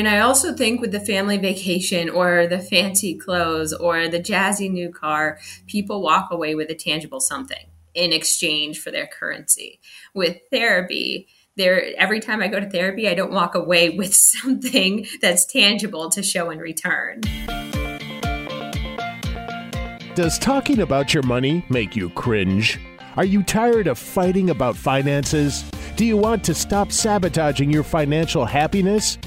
And I also think with the family vacation or the fancy clothes or the jazzy new car, people walk away with a tangible something in exchange for their currency. With therapy, there every time I go to therapy, I don't walk away with something that's tangible to show in return. Does talking about your money make you cringe? Are you tired of fighting about finances? Do you want to stop sabotaging your financial happiness?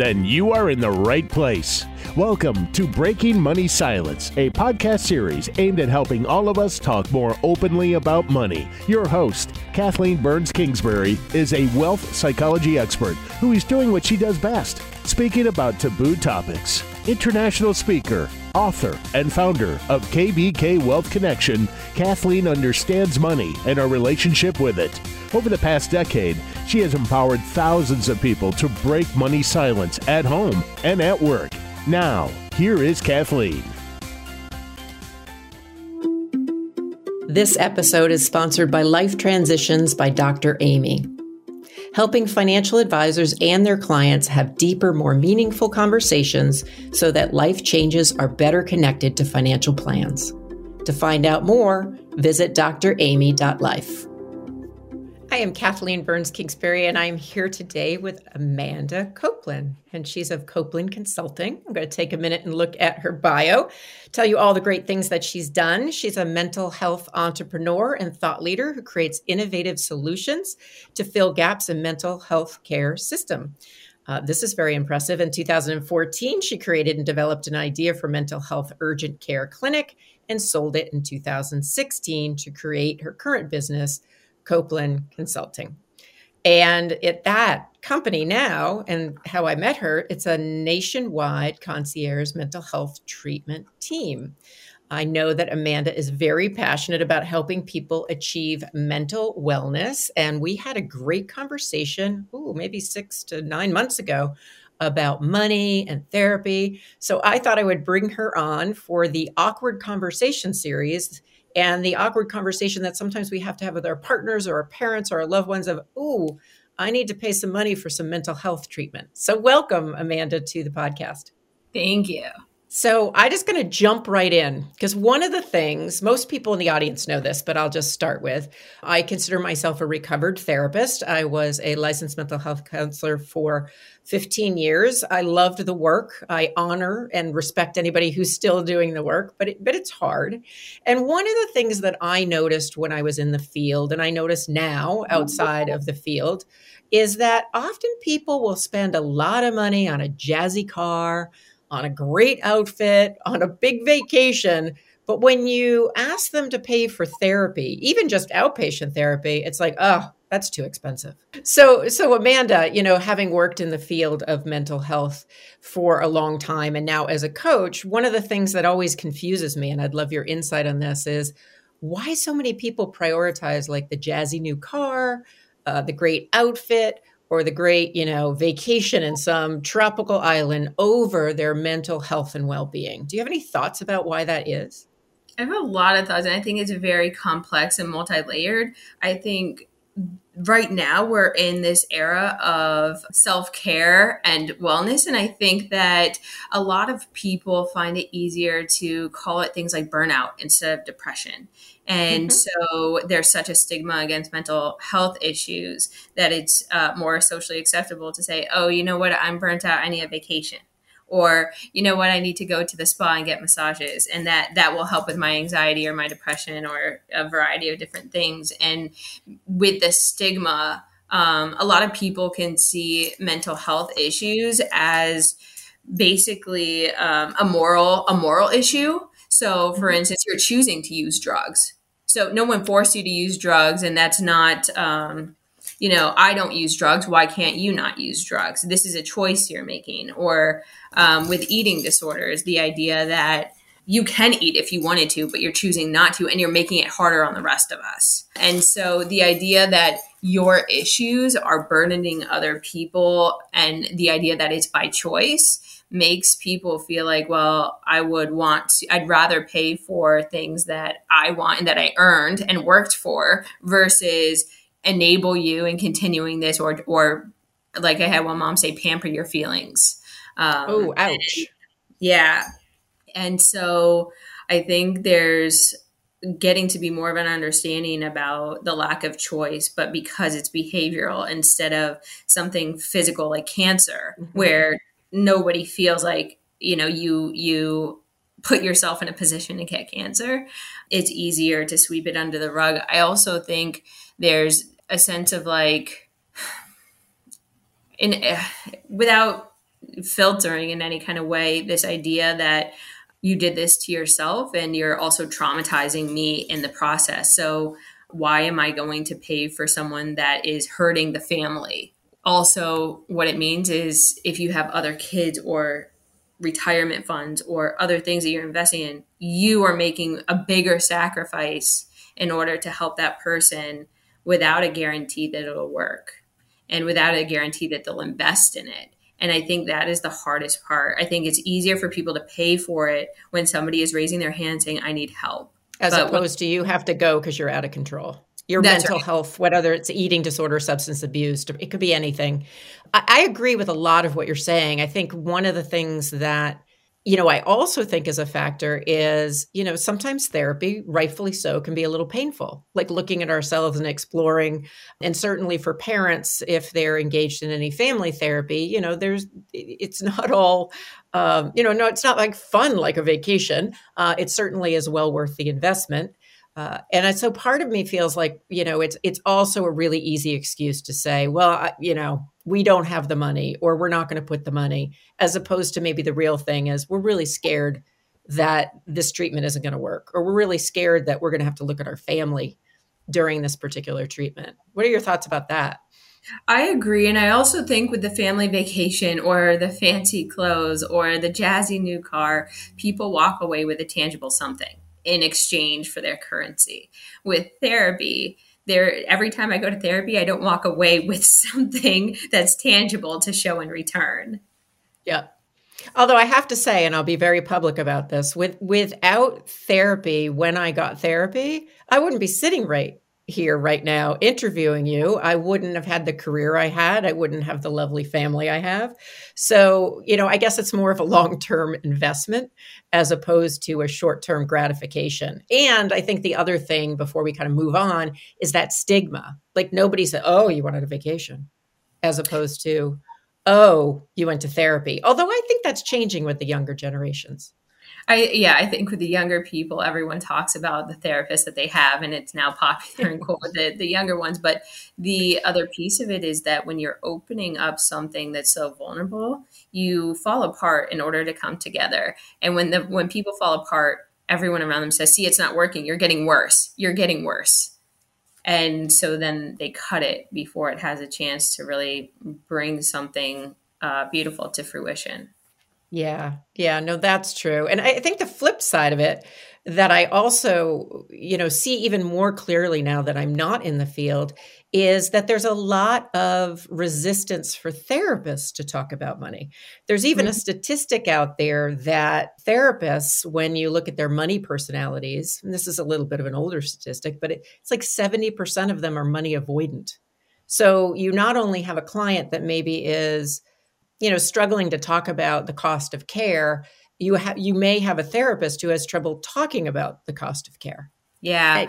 Then you are in the right place. Welcome to Breaking Money Silence, a podcast series aimed at helping all of us talk more openly about money. Your host, Kathleen Burns Kingsbury, is a wealth psychology expert who is doing what she does best speaking about taboo topics. International speaker, author, and founder of KBK Wealth Connection, Kathleen understands money and our relationship with it. Over the past decade, she has empowered thousands of people to break money silence at home and at work. Now, here is Kathleen. This episode is sponsored by Life Transitions by Dr. Amy helping financial advisors and their clients have deeper, more meaningful conversations so that life changes are better connected to financial plans. To find out more, visit dramy.life. I am Kathleen Burns Kingsbury, and I'm here today with Amanda Copeland, and she's of Copeland Consulting. I'm going to take a minute and look at her bio, tell you all the great things that she's done. She's a mental health entrepreneur and thought leader who creates innovative solutions to fill gaps in mental health care system. Uh, this is very impressive. In 2014, she created and developed an idea for mental health urgent care clinic and sold it in 2016 to create her current business Copeland Consulting. And at that company now, and how I met her, it's a nationwide concierge mental health treatment team. I know that Amanda is very passionate about helping people achieve mental wellness. And we had a great conversation, ooh, maybe six to nine months ago, about money and therapy. So I thought I would bring her on for the Awkward Conversation series and the awkward conversation that sometimes we have to have with our partners or our parents or our loved ones of, ooh, I need to pay some money for some mental health treatment. So, welcome, Amanda, to the podcast. Thank you. So, I'm just going to jump right in because one of the things most people in the audience know this, but I'll just start with I consider myself a recovered therapist. I was a licensed mental health counselor for 15 years. I loved the work. I honor and respect anybody who's still doing the work, but it, but it's hard. And one of the things that I noticed when I was in the field and I notice now outside of the field is that often people will spend a lot of money on a jazzy car on a great outfit, on a big vacation. But when you ask them to pay for therapy, even just outpatient therapy, it's like, oh, that's too expensive. So, so Amanda, you know, having worked in the field of mental health for a long time and now as a coach, one of the things that always confuses me, and I'd love your insight on this, is why so many people prioritize like the jazzy new car, uh, the great outfit, or the great, you know, vacation in some tropical island over their mental health and well-being. Do you have any thoughts about why that is? I have a lot of thoughts, and I think it's very complex and multi-layered. I think right now we're in this era of self-care and wellness and i think that a lot of people find it easier to call it things like burnout instead of depression and mm-hmm. so there's such a stigma against mental health issues that it's uh, more socially acceptable to say, oh, you know what, I'm burnt out, I need a vacation. Or you know what, I need to go to the spa and get massages, and that that will help with my anxiety or my depression or a variety of different things. And with the stigma, um, a lot of people can see mental health issues as basically um, a moral a moral issue. So, for mm-hmm. instance, you're choosing to use drugs so no one forced you to use drugs, and that's not, um, you know, I don't use drugs. Why can't you not use drugs? This is a choice you're making. Or um, with eating disorders, the idea that you can eat if you wanted to, but you're choosing not to, and you're making it harder on the rest of us. And so the idea that your issues are burdening other people and the idea that it's by choice makes people feel like, well, I would want to, I'd rather pay for things that I want and that I earned and worked for versus enable you in continuing this or, or like I had one mom say, pamper your feelings. Um, oh, ouch. And, yeah. And so I think there's getting to be more of an understanding about the lack of choice, but because it's behavioral instead of something physical like cancer, mm-hmm. where nobody feels like, you know, you, you, put yourself in a position to get cancer it's easier to sweep it under the rug i also think there's a sense of like in without filtering in any kind of way this idea that you did this to yourself and you're also traumatizing me in the process. So, why am I going to pay for someone that is hurting the family? Also, what it means is if you have other kids or retirement funds or other things that you're investing in, you are making a bigger sacrifice in order to help that person without a guarantee that it'll work and without a guarantee that they'll invest in it. And I think that is the hardest part. I think it's easier for people to pay for it when somebody is raising their hand saying, I need help. As but opposed when, to you have to go because you're out of control. Your mental right. health, whether it's eating disorder, substance abuse, it could be anything. I, I agree with a lot of what you're saying. I think one of the things that you know, I also think as a factor is, you know, sometimes therapy, rightfully so, can be a little painful, like looking at ourselves and exploring. And certainly for parents, if they're engaged in any family therapy, you know, there's, it's not all, um, you know, no, it's not like fun like a vacation. Uh, it certainly is well worth the investment. Uh, and so part of me feels like you know it's it's also a really easy excuse to say well I, you know we don't have the money or we're not going to put the money as opposed to maybe the real thing is we're really scared that this treatment isn't going to work or we're really scared that we're going to have to look at our family during this particular treatment what are your thoughts about that I agree. And I also think with the family vacation or the fancy clothes or the jazzy new car, people walk away with a tangible something in exchange for their currency. With therapy, there every time I go to therapy, I don't walk away with something that's tangible to show in return. Yeah. Although I have to say, and I'll be very public about this, with without therapy, when I got therapy, I wouldn't be sitting right here right now interviewing you, I wouldn't have had the career I had. I wouldn't have the lovely family I have. So, you know, I guess it's more of a long term investment as opposed to a short term gratification. And I think the other thing before we kind of move on is that stigma. Like nobody said, oh, you wanted a vacation, as opposed to, oh, you went to therapy. Although I think that's changing with the younger generations. I yeah, I think with the younger people, everyone talks about the therapist that they have, and it's now popular and cool with the, the younger ones. But the other piece of it is that when you're opening up something that's so vulnerable, you fall apart in order to come together. And when the when people fall apart, everyone around them says, "See, it's not working. You're getting worse. You're getting worse." And so then they cut it before it has a chance to really bring something uh, beautiful to fruition. Yeah. Yeah. No, that's true. And I think the flip side of it that I also, you know, see even more clearly now that I'm not in the field is that there's a lot of resistance for therapists to talk about money. There's even mm-hmm. a statistic out there that therapists, when you look at their money personalities, and this is a little bit of an older statistic, but it, it's like 70% of them are money avoidant. So you not only have a client that maybe is you know struggling to talk about the cost of care you have you may have a therapist who has trouble talking about the cost of care. Yeah.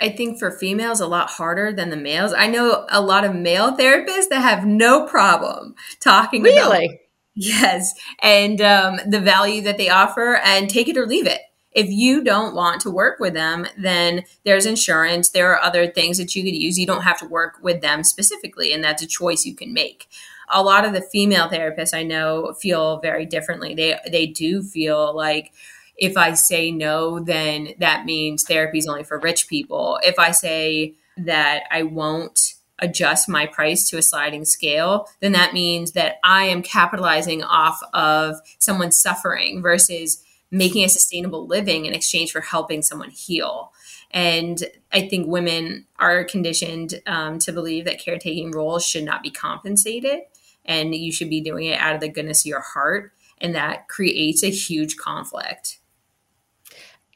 I, I think for females a lot harder than the males. I know a lot of male therapists that have no problem talking really? About, yes. And um, the value that they offer and take it or leave it. If you don't want to work with them, then there's insurance. There are other things that you could use. You don't have to work with them specifically, and that's a choice you can make a lot of the female therapists I know feel very differently. They they do feel like if I say no, then that means therapy is only for rich people. If I say that I won't adjust my price to a sliding scale, then that means that I am capitalizing off of someone's suffering versus making a sustainable living in exchange for helping someone heal. And I think women are conditioned um, to believe that caretaking roles should not be compensated and you should be doing it out of the goodness of your heart. And that creates a huge conflict.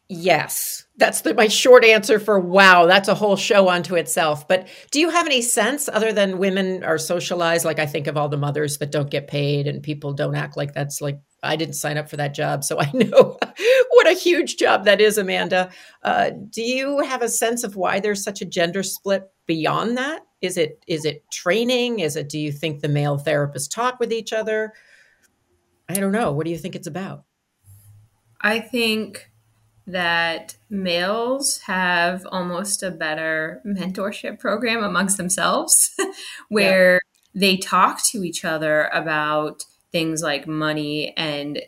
Yes, that's the, my short answer for wow. That's a whole show unto itself. But do you have any sense, other than women are socialized? Like I think of all the mothers that don't get paid, and people don't act like that's like I didn't sign up for that job, so I know what a huge job that is, Amanda. Uh, do you have a sense of why there's such a gender split beyond that? Is it is it training? Is it do you think the male therapists talk with each other? I don't know. What do you think it's about? I think that males have almost a better mentorship program amongst themselves where yeah. they talk to each other about things like money and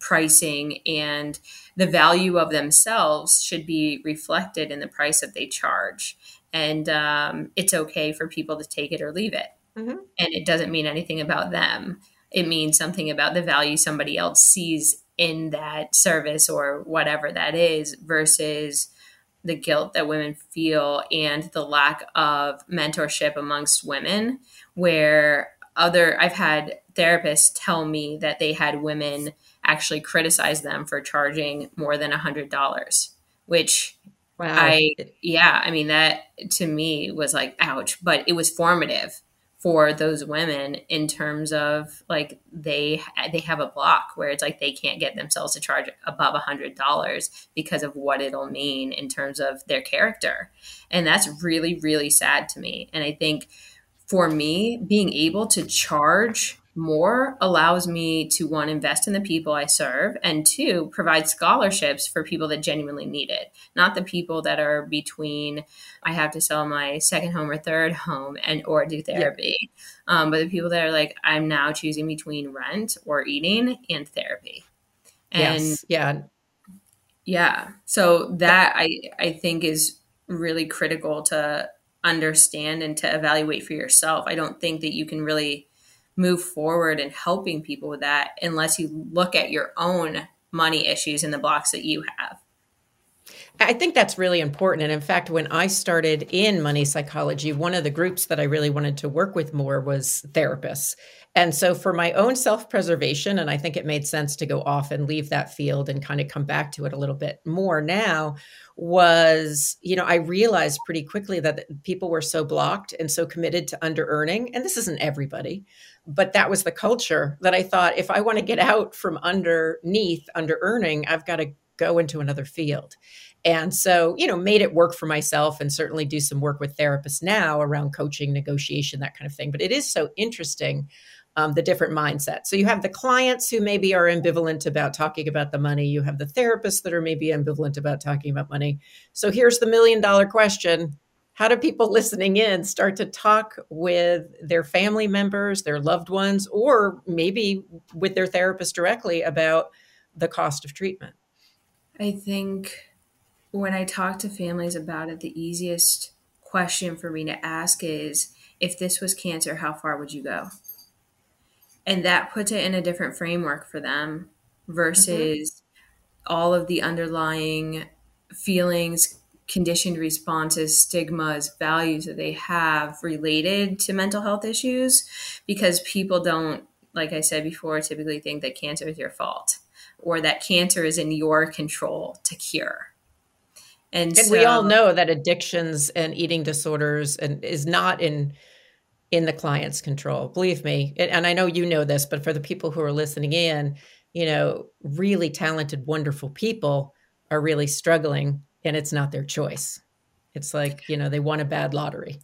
pricing and the value of themselves should be reflected in the price that they charge and um, it's okay for people to take it or leave it mm-hmm. and it doesn't mean anything about them it means something about the value somebody else sees in that service or whatever that is versus the guilt that women feel and the lack of mentorship amongst women where other I've had therapists tell me that they had women actually criticize them for charging more than a hundred dollars which wow. I yeah I mean that to me was like ouch but it was formative for those women in terms of like they they have a block where it's like they can't get themselves to charge above a hundred dollars because of what it'll mean in terms of their character and that's really really sad to me and i think for me being able to charge more allows me to one invest in the people i serve and two provide scholarships for people that genuinely need it. Not the people that are between i have to sell my second home or third home and or do therapy yeah. um, but the people that are like i'm now choosing between rent or eating and therapy. And yes. yeah. Yeah. So that i i think is really critical to understand and to evaluate for yourself. I don't think that you can really move forward in helping people with that unless you look at your own money issues and the blocks that you have. I think that's really important. And in fact, when I started in money psychology, one of the groups that I really wanted to work with more was therapists. And so, for my own self preservation, and I think it made sense to go off and leave that field and kind of come back to it a little bit more now, was, you know, I realized pretty quickly that people were so blocked and so committed to under earning. And this isn't everybody, but that was the culture that I thought if I want to get out from underneath under earning, I've got to go into another field. And so, you know, made it work for myself and certainly do some work with therapists now around coaching, negotiation, that kind of thing. But it is so interesting um, the different mindsets. So you have the clients who maybe are ambivalent about talking about the money. You have the therapists that are maybe ambivalent about talking about money. So here's the million dollar question how do people listening in start to talk with their family members, their loved ones, or maybe with their therapist directly about the cost of treatment? I think when I talk to families about it, the easiest question for me to ask is if this was cancer, how far would you go? And that puts it in a different framework for them versus mm-hmm. all of the underlying feelings, conditioned responses, stigmas, values that they have related to mental health issues because people don't, like I said before, typically think that cancer is your fault or that cancer is in your control to cure. And, and so, we all know that addictions and eating disorders and is not in in the client's control. Believe me, and I know you know this, but for the people who are listening in, you know, really talented, wonderful people are really struggling and it's not their choice. It's like, you know, they won a bad lottery.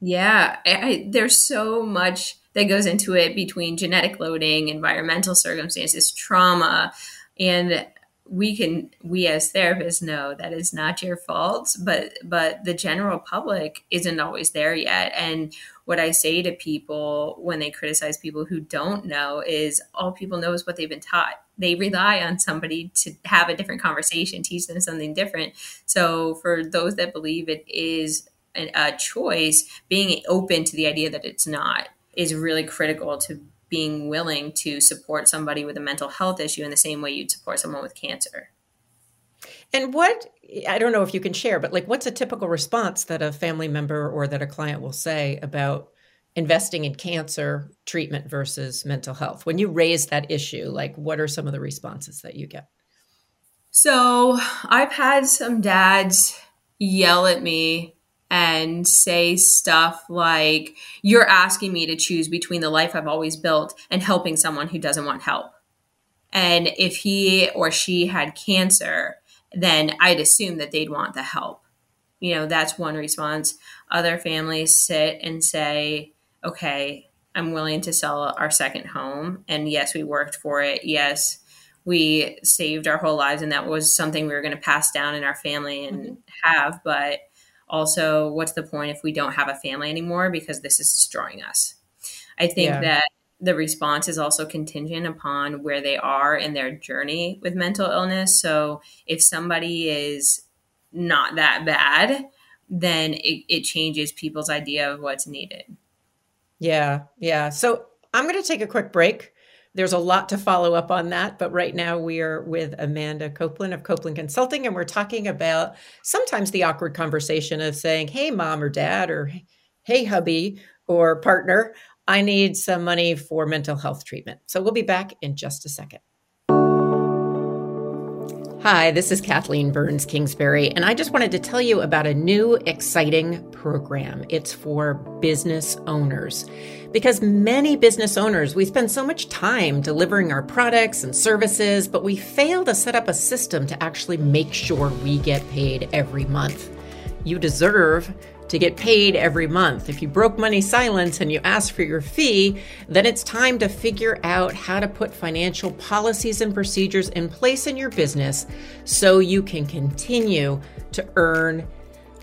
Yeah, I, there's so much that goes into it between genetic loading, environmental circumstances, trauma, and we can we as therapists know that is not your fault but but the general public isn't always there yet. And what i say to people when they criticize people who don't know is all people know is what they've been taught. They rely on somebody to have a different conversation teach them something different. So for those that believe it is a choice being open to the idea that it's not is really critical to being willing to support somebody with a mental health issue in the same way you'd support someone with cancer. And what I don't know if you can share, but like what's a typical response that a family member or that a client will say about investing in cancer treatment versus mental health? When you raise that issue, like what are some of the responses that you get? So I've had some dads yell at me and say stuff like, You're asking me to choose between the life I've always built and helping someone who doesn't want help. And if he or she had cancer, then I'd assume that they'd want the help. You know, that's one response. Other families sit and say, Okay, I'm willing to sell our second home. And yes, we worked for it. Yes, we saved our whole lives. And that was something we were going to pass down in our family and mm-hmm. have. But also, what's the point if we don't have a family anymore because this is destroying us? I think yeah. that the response is also contingent upon where they are in their journey with mental illness. So if somebody is not that bad, then it, it changes people's idea of what's needed. Yeah, yeah. So I'm going to take a quick break. There's a lot to follow up on that, but right now we are with Amanda Copeland of Copeland Consulting, and we're talking about sometimes the awkward conversation of saying, Hey, mom or dad, or Hey, hubby or partner, I need some money for mental health treatment. So we'll be back in just a second. Hi, this is Kathleen Burns Kingsbury, and I just wanted to tell you about a new exciting program. It's for business owners. Because many business owners, we spend so much time delivering our products and services, but we fail to set up a system to actually make sure we get paid every month. You deserve to get paid every month. If you broke money silence and you ask for your fee, then it's time to figure out how to put financial policies and procedures in place in your business so you can continue to earn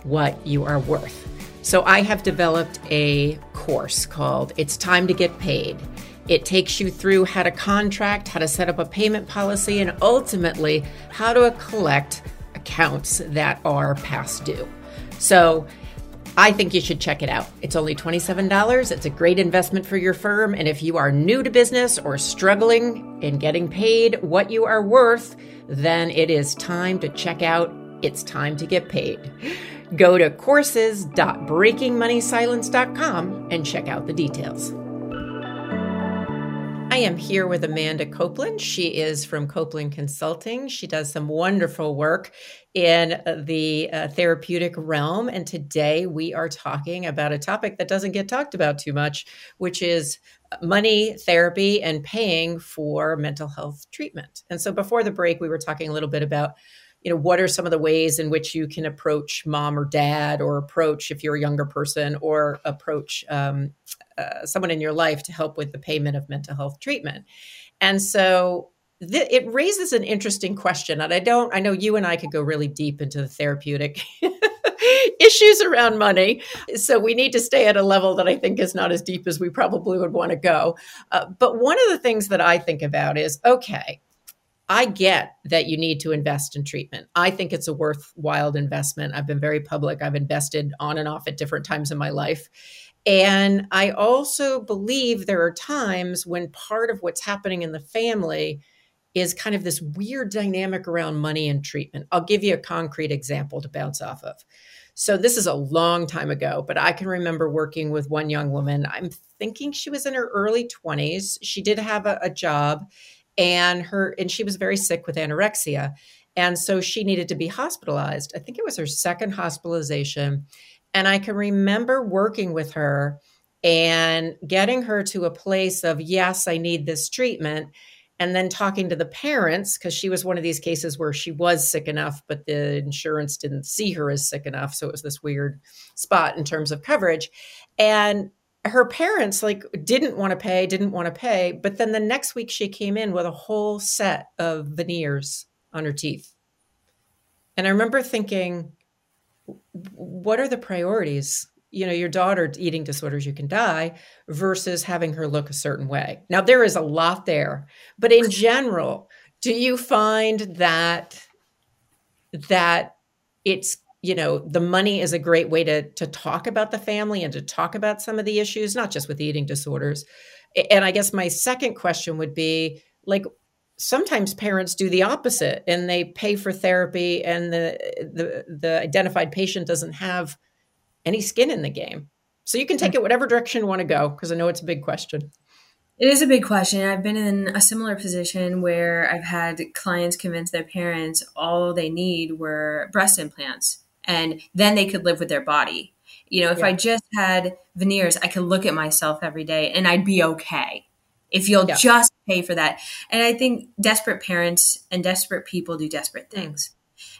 what you are worth. So I have developed a course called It's Time to Get Paid. It takes you through how to contract, how to set up a payment policy, and ultimately how to collect accounts that are past due. So I think you should check it out. It's only $27. It's a great investment for your firm. And if you are new to business or struggling in getting paid what you are worth, then it is time to check out It's Time to Get Paid. Go to courses.breakingmoneysilence.com and check out the details. I am here with Amanda Copeland. She is from Copeland Consulting. She does some wonderful work in the uh, therapeutic realm. And today we are talking about a topic that doesn't get talked about too much, which is money, therapy, and paying for mental health treatment. And so before the break, we were talking a little bit about you know what are some of the ways in which you can approach mom or dad or approach if you're a younger person or approach um, uh, someone in your life to help with the payment of mental health treatment. And so th- it raises an interesting question. And I don't, I know you and I could go really deep into the therapeutic issues around money. So we need to stay at a level that I think is not as deep as we probably would want to go. Uh, but one of the things that I think about is okay, I get that you need to invest in treatment. I think it's a worthwhile investment. I've been very public. I've invested on and off at different times in my life. And I also believe there are times when part of what's happening in the family is kind of this weird dynamic around money and treatment. I'll give you a concrete example to bounce off of. So, this is a long time ago, but I can remember working with one young woman. I'm thinking she was in her early 20s. She did have a, a job and her and she was very sick with anorexia. And so she needed to be hospitalized. I think it was her second hospitalization. And I can remember working with her and getting her to a place of, yes, I need this treatment. And then talking to the parents, because she was one of these cases where she was sick enough, but the insurance didn't see her as sick enough. So it was this weird spot in terms of coverage. And her parents like didn't want to pay, didn't want to pay. But then the next week she came in with a whole set of veneers on her teeth. And I remember thinking, what are the priorities? You know, your daughter eating disorders, you can die, versus having her look a certain way. Now, there is a lot there, but in general, do you find that that it's you know the money is a great way to to talk about the family and to talk about some of the issues not just with eating disorders. And i guess my second question would be like sometimes parents do the opposite and they pay for therapy and the the the identified patient doesn't have any skin in the game. So you can take it whatever direction you want to go because i know it's a big question. It is a big question. I've been in a similar position where I've had clients convince their parents all they need were breast implants and then they could live with their body. You know, if yeah. I just had veneers, I could look at myself every day and I'd be okay if you'll yeah. just pay for that. And I think desperate parents and desperate people do desperate things.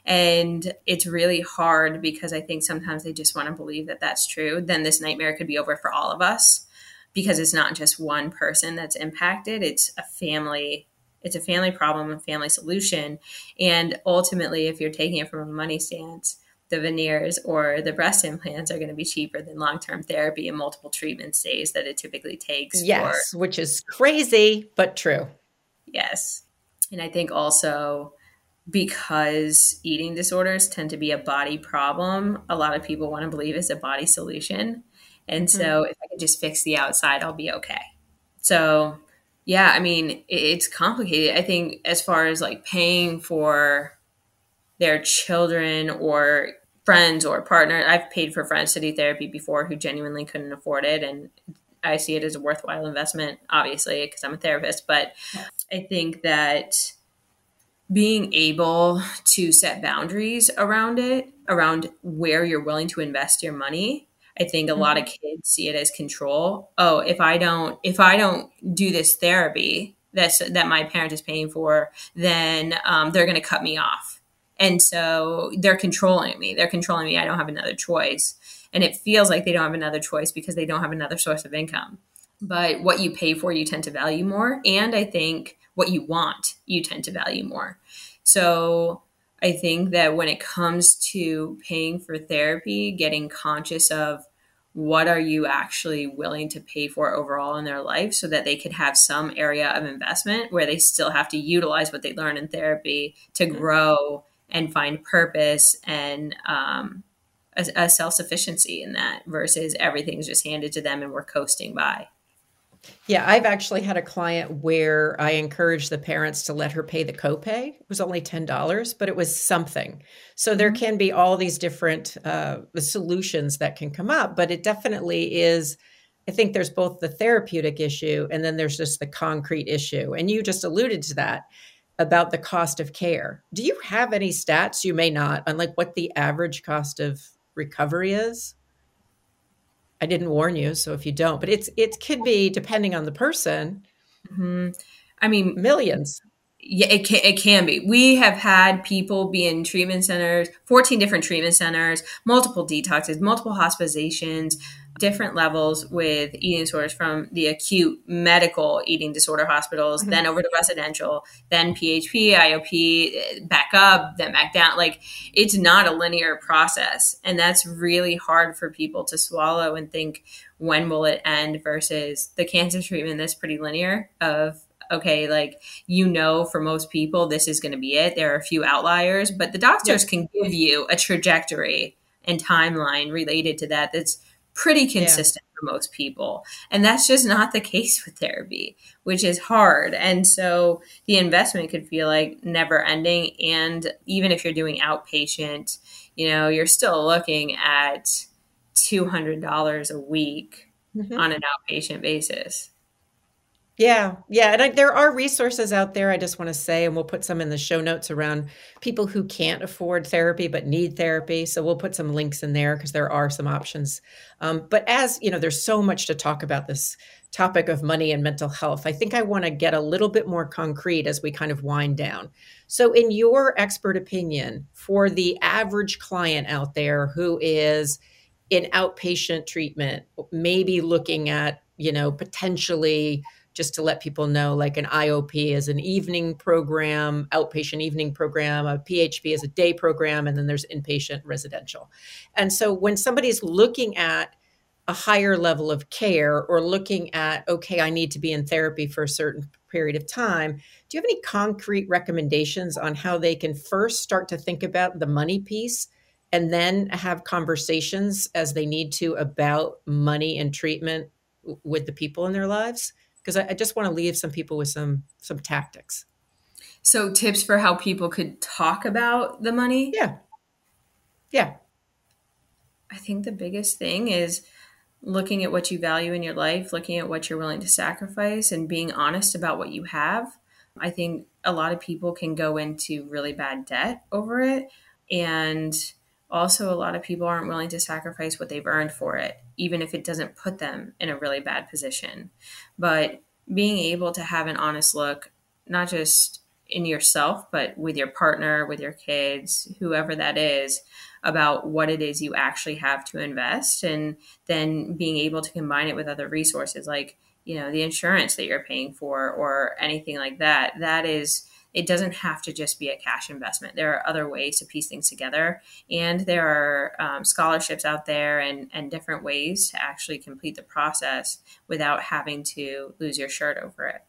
And it's really hard because I think sometimes they just want to believe that that's true. Then this nightmare could be over for all of us because it's not just one person that's impacted, it's a family. It's a family problem, a family solution. And ultimately, if you're taking it from a money stance, the veneers or the breast implants are going to be cheaper than long-term therapy and multiple treatment stays that it typically takes. Yes, for, which is crazy, but true. Yes. And I think also because eating disorders tend to be a body problem, a lot of people want to believe it's a body solution. And mm-hmm. so if I can just fix the outside, I'll be okay. So, yeah, I mean, it's complicated. I think as far as like paying for their children or friends or partner, I've paid for friends to do therapy before who genuinely couldn't afford it. And I see it as a worthwhile investment, obviously, because I'm a therapist. But I think that being able to set boundaries around it, around where you're willing to invest your money. I think a mm-hmm. lot of mm-hmm. kids see it as control. Oh, if I don't if I don't do this therapy that's that my parent is paying for, then um, they're going to cut me off, and so they're controlling me. They're controlling me. I don't have another choice, and it feels like they don't have another choice because they don't have another source of income. But what you pay for, you tend to value more, and I think what you want, you tend to value more. So I think that when it comes to paying for therapy, getting conscious of what are you actually willing to pay for overall in their life so that they could have some area of investment where they still have to utilize what they learn in therapy to mm-hmm. grow and find purpose and um, a, a self-sufficiency in that versus everything's just handed to them and we're coasting by yeah, I've actually had a client where I encouraged the parents to let her pay the copay. It was only $10, but it was something. So there mm-hmm. can be all these different uh, solutions that can come up, but it definitely is. I think there's both the therapeutic issue and then there's just the concrete issue. And you just alluded to that about the cost of care. Do you have any stats? You may not, on like what the average cost of recovery is? I didn't warn you, so if you don't, but it's it could be depending on the person. Mm-hmm. I mean, millions. Yeah, it can, it can be. We have had people be in treatment centers, 14 different treatment centers, multiple detoxes, multiple hospitalizations, different levels with eating disorders from the acute medical eating disorder hospitals, mm-hmm. then over to residential, then PHP, IOP, back up, then back down. Like it's not a linear process. And that's really hard for people to swallow and think, when will it end versus the cancer treatment that's pretty linear of okay, like you know, for most people, this is going to be it. There are a few outliers, but the doctors can give you a trajectory and timeline related to that that's pretty consistent yeah. for most people. And that's just not the case with therapy, which is hard. And so the investment could feel like never ending. And even if you're doing outpatient, you know, you're still looking at $200 a week mm-hmm. on an outpatient basis. Yeah, yeah, and I, there are resources out there. I just want to say, and we'll put some in the show notes around people who can't afford therapy but need therapy. So we'll put some links in there because there are some options. Um, but as you know, there's so much to talk about this topic of money and mental health. I think I want to get a little bit more concrete as we kind of wind down. So, in your expert opinion, for the average client out there who is in outpatient treatment, maybe looking at you know potentially just to let people know like an IOP is an evening program, outpatient evening program, a PHP is a day program, and then there's inpatient residential. And so when somebody's looking at a higher level of care or looking at, okay, I need to be in therapy for a certain period of time, do you have any concrete recommendations on how they can first start to think about the money piece? and then have conversations as they need to about money and treatment with the people in their lives because I, I just want to leave some people with some some tactics. So tips for how people could talk about the money? Yeah. Yeah. I think the biggest thing is looking at what you value in your life, looking at what you're willing to sacrifice, and being honest about what you have. I think a lot of people can go into really bad debt over it. And also, a lot of people aren't willing to sacrifice what they've earned for it, even if it doesn't put them in a really bad position. But being able to have an honest look, not just in yourself, but with your partner, with your kids, whoever that is, about what it is you actually have to invest, and then being able to combine it with other resources like you know the insurance that you're paying for or anything like that. That is it doesn't have to just be a cash investment. There are other ways to piece things together, and there are um, scholarships out there and, and different ways to actually complete the process without having to lose your shirt over it.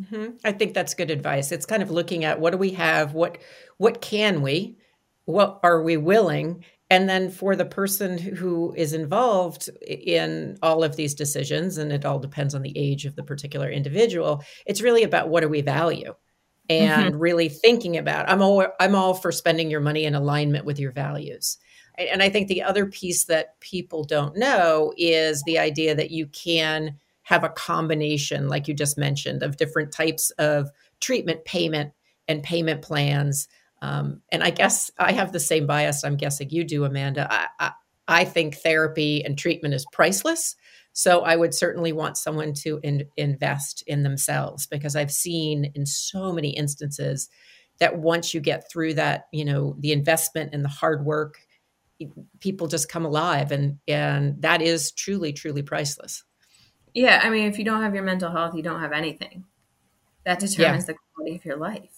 Mm-hmm. I think that's good advice. It's kind of looking at what do we have, what what can we, what are we willing, and then for the person who is involved in all of these decisions, and it all depends on the age of the particular individual. It's really about what do we value and mm-hmm. really thinking about I'm all I'm all for spending your money in alignment with your values. And I think the other piece that people don't know is the idea that you can have a combination like you just mentioned of different types of treatment payment and payment plans. Um, and I guess I have the same bias I'm guessing you do, Amanda. I, I, I think therapy and treatment is priceless. So I would certainly want someone to in, invest in themselves because I've seen in so many instances that once you get through that, you know, the investment and the hard work, people just come alive and and that is truly truly priceless. Yeah, I mean if you don't have your mental health, you don't have anything. That determines yeah. the quality of your life.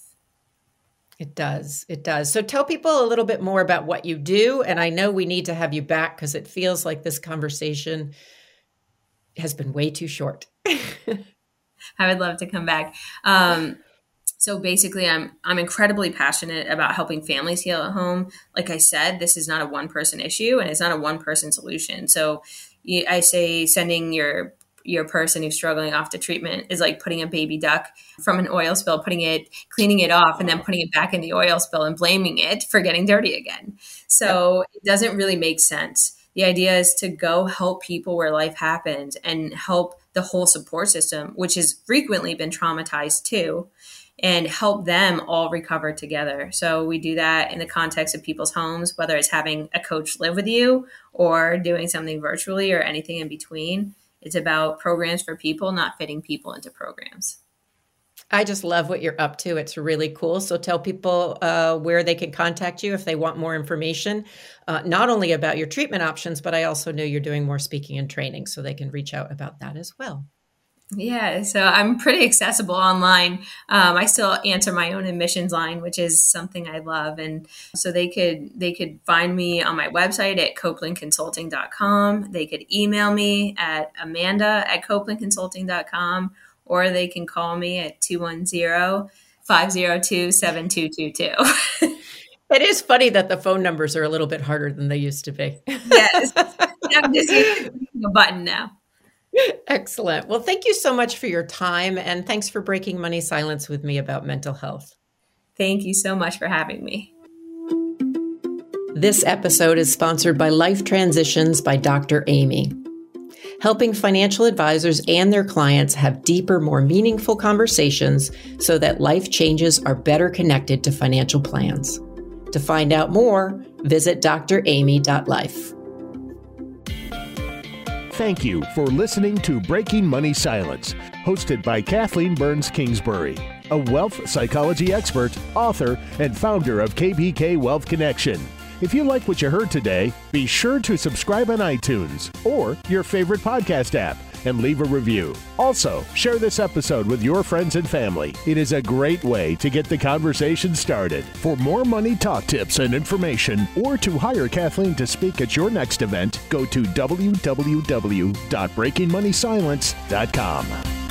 It does. It does. So tell people a little bit more about what you do. And I know we need to have you back because it feels like this conversation has been way too short. I would love to come back. Um, so basically, I'm I'm incredibly passionate about helping families heal at home. Like I said, this is not a one person issue, and it's not a one person solution. So I say sending your your person who's struggling off to treatment is like putting a baby duck from an oil spill, putting it, cleaning it off, and then putting it back in the oil spill and blaming it for getting dirty again. So it doesn't really make sense. The idea is to go help people where life happens and help the whole support system, which has frequently been traumatized too, and help them all recover together. So we do that in the context of people's homes, whether it's having a coach live with you or doing something virtually or anything in between. It's about programs for people, not fitting people into programs. I just love what you're up to. It's really cool. So tell people uh, where they can contact you if they want more information, uh, not only about your treatment options, but I also know you're doing more speaking and training, so they can reach out about that as well. Yeah, so I'm pretty accessible online. Um, I still answer my own admissions line, which is something I love, and so they could they could find me on my website at copelandconsulting.com. They could email me at amanda at copelandconsulting.com or they can call me at 210 502 7222. It is funny that the phone numbers are a little bit harder than they used to be. yes. I'm just using a button now. Excellent. Well, thank you so much for your time and thanks for breaking money silence with me about mental health. Thank you so much for having me. This episode is sponsored by Life Transitions by Dr. Amy helping financial advisors and their clients have deeper, more meaningful conversations so that life changes are better connected to financial plans. To find out more, visit dramy.life. Thank you for listening to Breaking Money Silence, hosted by Kathleen Burns Kingsbury, a wealth psychology expert, author, and founder of KBK Wealth Connection. If you like what you heard today, be sure to subscribe on iTunes or your favorite podcast app and leave a review. Also, share this episode with your friends and family. It is a great way to get the conversation started. For more money talk tips and information, or to hire Kathleen to speak at your next event, go to www.breakingmoneysilence.com.